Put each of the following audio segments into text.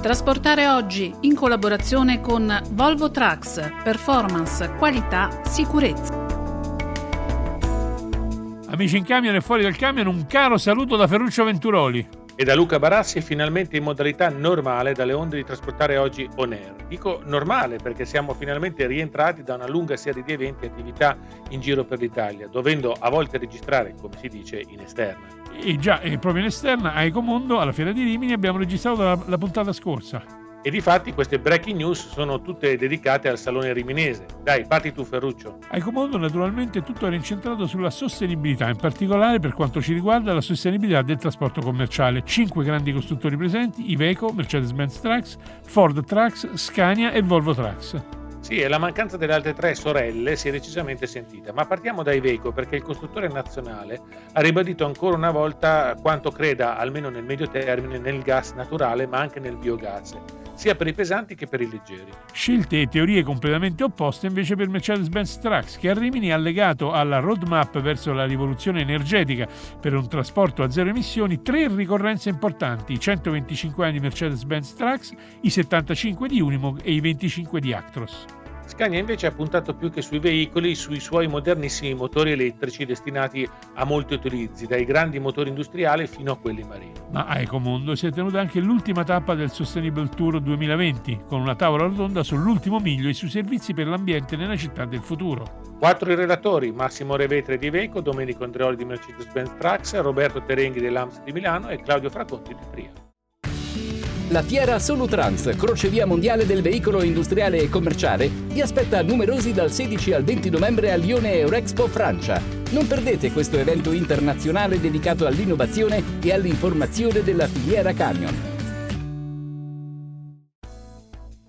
Trasportare oggi in collaborazione con Volvo Trucks, performance, qualità, sicurezza. Amici in camion e fuori dal camion, un caro saluto da Ferruccio Venturoli. E da Luca Barassi finalmente in modalità normale dalle onde di trasportare oggi on air. Dico normale perché siamo finalmente rientrati da una lunga serie di eventi e attività in giro per l'Italia, dovendo a volte registrare, come si dice, in esterna. E già, e proprio in esterna, a Ecomondo, alla Fiera di Rimini, abbiamo registrato la, la puntata scorsa. E di fatti queste breaking news sono tutte dedicate al Salone Riminese. Dai, parti tu Ferruccio. A Ecomondo naturalmente tutto era incentrato sulla sostenibilità, in particolare per quanto ci riguarda la sostenibilità del trasporto commerciale. Cinque grandi costruttori presenti, Iveco, Mercedes-Benz Trucks, Ford Trucks, Scania e Volvo Trucks. Sì, e la mancanza delle altre tre sorelle si è decisamente sentita, ma partiamo da Iveco perché il costruttore nazionale ha ribadito ancora una volta quanto creda, almeno nel medio termine, nel gas naturale ma anche nel biogas sia per i pesanti che per i leggeri. Scelte e teorie completamente opposte invece per Mercedes-Benz Trucks, che a Rimini ha legato alla roadmap verso la rivoluzione energetica per un trasporto a zero emissioni tre ricorrenze importanti, i 125 anni di Mercedes-Benz Trucks, i 75 di Unimog e i 25 di Actros. Scania invece ha puntato più che sui veicoli sui suoi modernissimi motori elettrici destinati a molti utilizzi, dai grandi motori industriali fino a quelli marini. Ma a Ecomondo si è tenuta anche l'ultima tappa del Sustainable Tour 2020, con una tavola rotonda sull'ultimo miglio e sui servizi per l'ambiente nella città del futuro. Quattro i relatori, Massimo Revetre di Veco, Domenico Andreoli di Mercedes-Benz Trucks, Roberto Terenghi dell'AMS di Milano e Claudio Fraconti di Triano. La fiera Solutrans, crocevia mondiale del veicolo industriale e commerciale, vi aspetta numerosi dal 16 al 20 novembre a Lione Eurexpo Francia. Non perdete questo evento internazionale dedicato all'innovazione e all'informazione della filiera camion.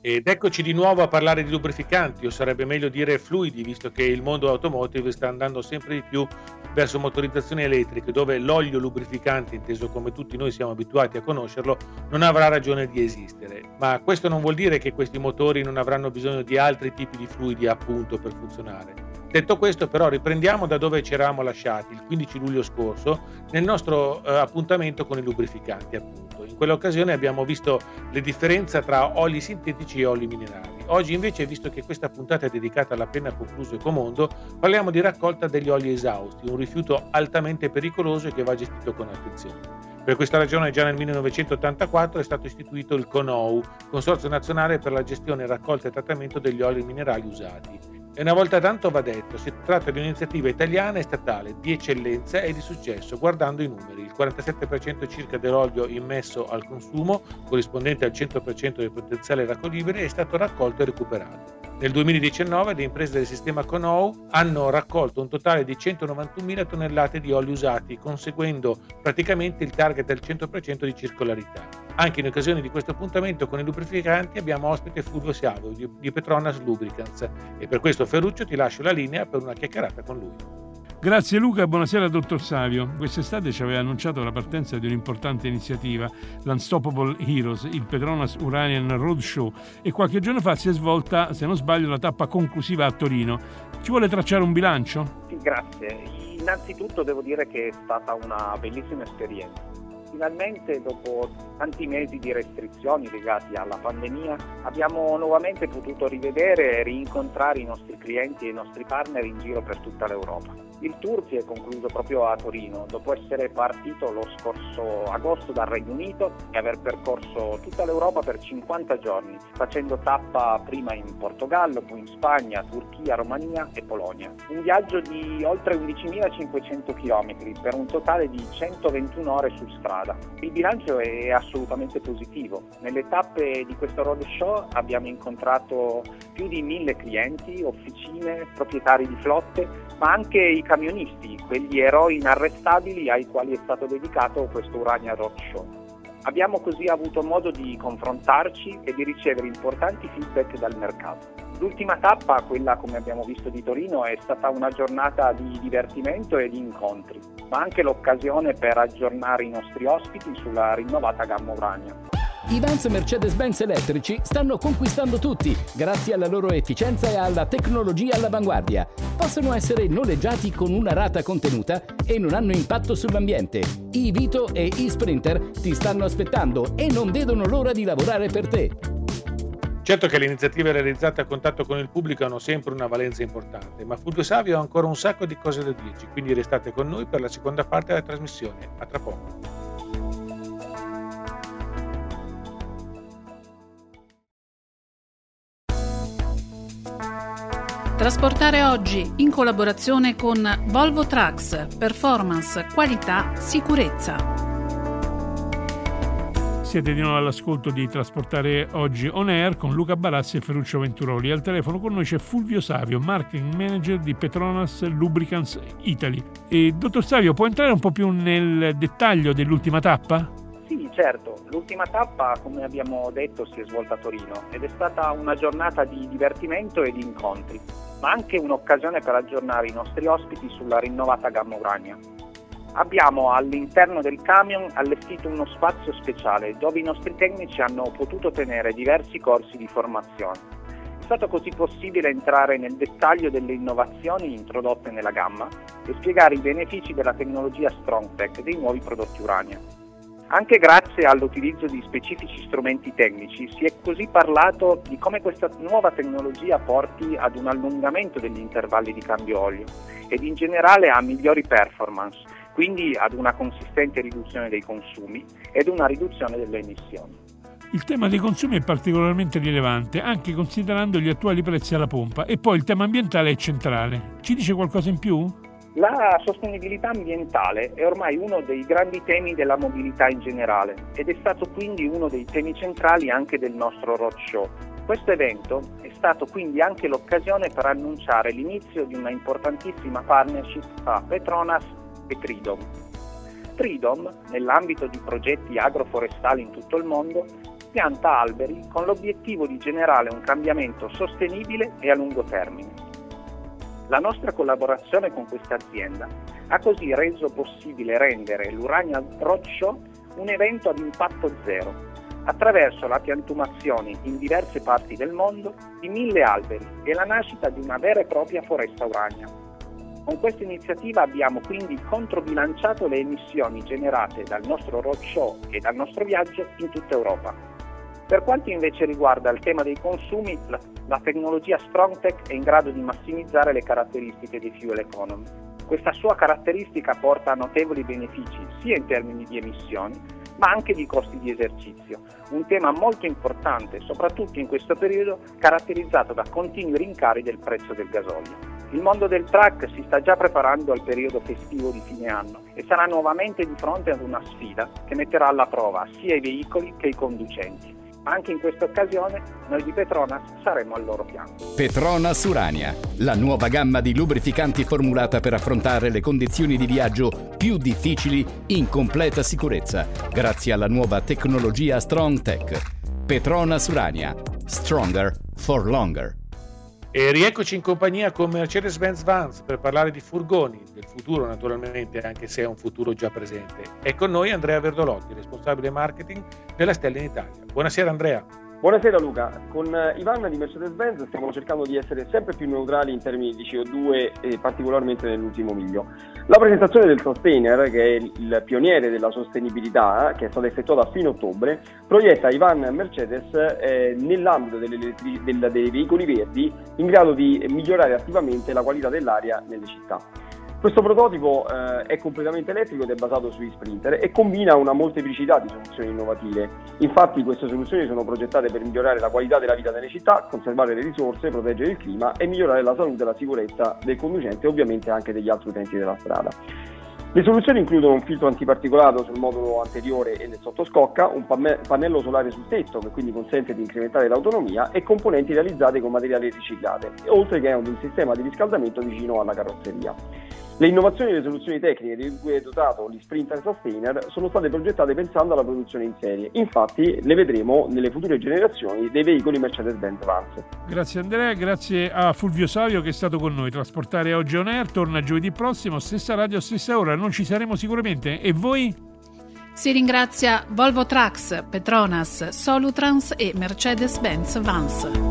Ed eccoci di nuovo a parlare di lubrificanti, o sarebbe meglio dire fluidi, visto che il mondo automotive sta andando sempre di più verso motorizzazioni elettriche, dove l'olio lubrificante, inteso come tutti noi siamo abituati a conoscerlo, non avrà ragione di esistere. Ma questo non vuol dire che questi motori non avranno bisogno di altri tipi di fluidi appunto per funzionare. Detto questo, però, riprendiamo da dove ci eravamo lasciati il 15 luglio scorso nel nostro eh, appuntamento con i lubrificanti, appunto. In quell'occasione abbiamo visto le differenze tra oli sintetici e oli minerali. Oggi, invece, visto che questa puntata è dedicata all'appena concluso Ecomondo, parliamo di raccolta degli oli esausti, un rifiuto altamente pericoloso e che va gestito con attenzione. Per questa ragione già nel 1984 è stato istituito il CONOU, Consorzio Nazionale per la gestione, raccolta e trattamento degli oli minerali usati. E una volta tanto va detto, si tratta di un'iniziativa italiana e statale di eccellenza e di successo, guardando i numeri. Il 47% circa dell'olio immesso al consumo, corrispondente al 100% del potenziale raccoglibile, è stato raccolto e recuperato. Nel 2019 le imprese del sistema Conou hanno raccolto un totale di 191.000 tonnellate di oli usati, conseguendo praticamente il target del 100% di circolarità. Anche in occasione di questo appuntamento con i lubrificanti abbiamo ospite Fulvio Siavo di Petronas Lubricants e per questo Ferruccio ti lascio la linea per una chiacchierata con lui. Grazie Luca, buonasera dottor Savio. Quest'estate ci aveva annunciato la partenza di un'importante iniziativa, l'Unstoppable Heroes, il Petronas Uranian Roadshow e qualche giorno fa si è svolta, se non sbaglio, la tappa conclusiva a Torino. Ci vuole tracciare un bilancio? Sì, grazie. Innanzitutto devo dire che è stata una bellissima esperienza finalmente dopo tanti mesi di restrizioni legati alla pandemia abbiamo nuovamente potuto rivedere e rincontrare i nostri clienti e i nostri partner in giro per tutta l'Europa. Il tour si è concluso proprio a Torino, dopo essere partito lo scorso agosto dal Regno Unito e aver percorso tutta l'Europa per 50 giorni, facendo tappa prima in Portogallo, poi in Spagna, Turchia, Romania e Polonia. Un viaggio di oltre 11.500 km per un totale di 121 ore su strada. Il bilancio è assolutamente positivo. Nelle tappe di questo roadshow abbiamo incontrato più di mille clienti, officine, proprietari di flotte, ma anche i camionisti, quegli eroi inarrestabili ai quali è stato dedicato questo Urania Rock Show. Abbiamo così avuto modo di confrontarci e di ricevere importanti feedback dal mercato. L'ultima tappa, quella come abbiamo visto di Torino, è stata una giornata di divertimento e di incontri, ma anche l'occasione per aggiornare i nostri ospiti sulla rinnovata gamma Urania. I vans Mercedes-Benz elettrici stanno conquistando tutti grazie alla loro efficienza e alla tecnologia all'avanguardia. Possono essere noleggiati con una rata contenuta e non hanno impatto sull'ambiente. I Vito e i Sprinter ti stanno aspettando e non vedono l'ora di lavorare per te. Certo che le iniziative realizzate a contatto con il pubblico hanno sempre una valenza importante, ma Fulvio Savio ha ancora un sacco di cose da dirci, quindi restate con noi per la seconda parte della trasmissione. A tra poco. Trasportare oggi in collaborazione con Volvo Trucks, performance, qualità, sicurezza. Siete di nuovo all'ascolto di Trasportare Oggi On Air con Luca Barassi e Ferruccio Venturoli. Al telefono con noi c'è Fulvio Savio, marketing manager di Petronas Lubricants Italy. E, dottor Savio, può entrare un po' più nel dettaglio dell'ultima tappa? Sì, certo. L'ultima tappa, come abbiamo detto, si è svolta a Torino ed è stata una giornata di divertimento e di incontri, ma anche un'occasione per aggiornare i nostri ospiti sulla rinnovata gamma Urania. Abbiamo all'interno del camion allestito uno spazio speciale dove i nostri tecnici hanno potuto tenere diversi corsi di formazione. È stato così possibile entrare nel dettaglio delle innovazioni introdotte nella gamma e spiegare i benefici della tecnologia StrongTech dei nuovi prodotti Urania. Anche grazie all'utilizzo di specifici strumenti tecnici si è così parlato di come questa nuova tecnologia porti ad un allungamento degli intervalli di cambio olio ed in generale a migliori performance quindi ad una consistente riduzione dei consumi ed una riduzione delle emissioni. Il tema dei consumi è particolarmente rilevante, anche considerando gli attuali prezzi alla pompa, e poi il tema ambientale è centrale. Ci dice qualcosa in più? La sostenibilità ambientale è ormai uno dei grandi temi della mobilità in generale ed è stato quindi uno dei temi centrali anche del nostro roadshow. Questo evento è stato quindi anche l'occasione per annunciare l'inizio di una importantissima partnership tra Petronas e Tridom. Tridom, nell'ambito di progetti agroforestali in tutto il mondo, pianta alberi con l'obiettivo di generare un cambiamento sostenibile e a lungo termine. La nostra collaborazione con questa azienda ha così reso possibile rendere l'Urania Roadshow un evento ad impatto zero, attraverso la piantumazione in diverse parti del mondo di mille alberi e la nascita di una vera e propria foresta urania. Con questa iniziativa abbiamo quindi controbilanciato le emissioni generate dal nostro roadshow e dal nostro viaggio in tutta Europa. Per quanto invece riguarda il tema dei consumi, la, tecnologia StrongTech è in grado di massimizzare le caratteristiche di fuel economy. Questa sua caratteristica porta a notevoli benefici sia in termini di emissioni, ma anche di costi di esercizio, un tema molto importante soprattutto in questo periodo caratterizzato da continui rincari del prezzo del gasolio. Il mondo del track si sta già preparando al periodo festivo di fine anno e sarà nuovamente di fronte ad una sfida che metterà alla prova sia i veicoli che i conducenti. Anche in questa occasione noi di Petronas saremo al loro fianco. Petronas Urania, la nuova gamma di lubrificanti formulata per affrontare le condizioni di viaggio più difficili in completa sicurezza, grazie alla nuova tecnologia Strong Tech. Petronas Urania, stronger for longer. E rieccoci in compagnia con Mercedes-Benz Vans per parlare di furgoni, del futuro naturalmente, anche se è un futuro già presente. È con noi Andrea Verdolotti, responsabile marketing della Stella in Italia. Buonasera Andrea. Buonasera Luca, con eh, Ivan di Mercedes-Benz stiamo cercando di essere sempre più neutrali in termini di CO2 e particolarmente nell'ultimo miglio. La presentazione del Sustainer, che è il pioniere della sostenibilità, che è stata effettuata a fine ottobre, proietta Ivan Mercedes eh, nell'ambito del, dei veicoli verdi in grado di migliorare attivamente la qualità dell'aria nelle città. Questo prototipo eh, è completamente elettrico ed è basato sui sprinter e combina una molteplicità di soluzioni innovative. Infatti queste soluzioni sono progettate per migliorare la qualità della vita nelle città, conservare le risorse, proteggere il clima e migliorare la salute e la sicurezza del conducente e ovviamente anche degli altri utenti della strada. Le soluzioni includono un filtro antiparticolato sul modulo anteriore e nel sottoscocca, un pannello solare sul tetto che quindi consente di incrementare l'autonomia e componenti realizzate con materiali riciclate, oltre che un sistema di riscaldamento vicino alla carrozzeria. Le innovazioni e le soluzioni tecniche di cui è dotato gli Sprinter Sustainer sono state progettate pensando alla produzione in serie. Infatti le vedremo nelle future generazioni dei veicoli Mercedes-Benz Vans. Grazie Andrea, grazie a Fulvio Savio che è stato con noi. Trasportare oggi on air torna giovedì prossimo, stessa radio, stessa ora. Non ci saremo sicuramente. E voi? Si ringrazia Volvo Trucks, Petronas, Solutrans e Mercedes-Benz Vans.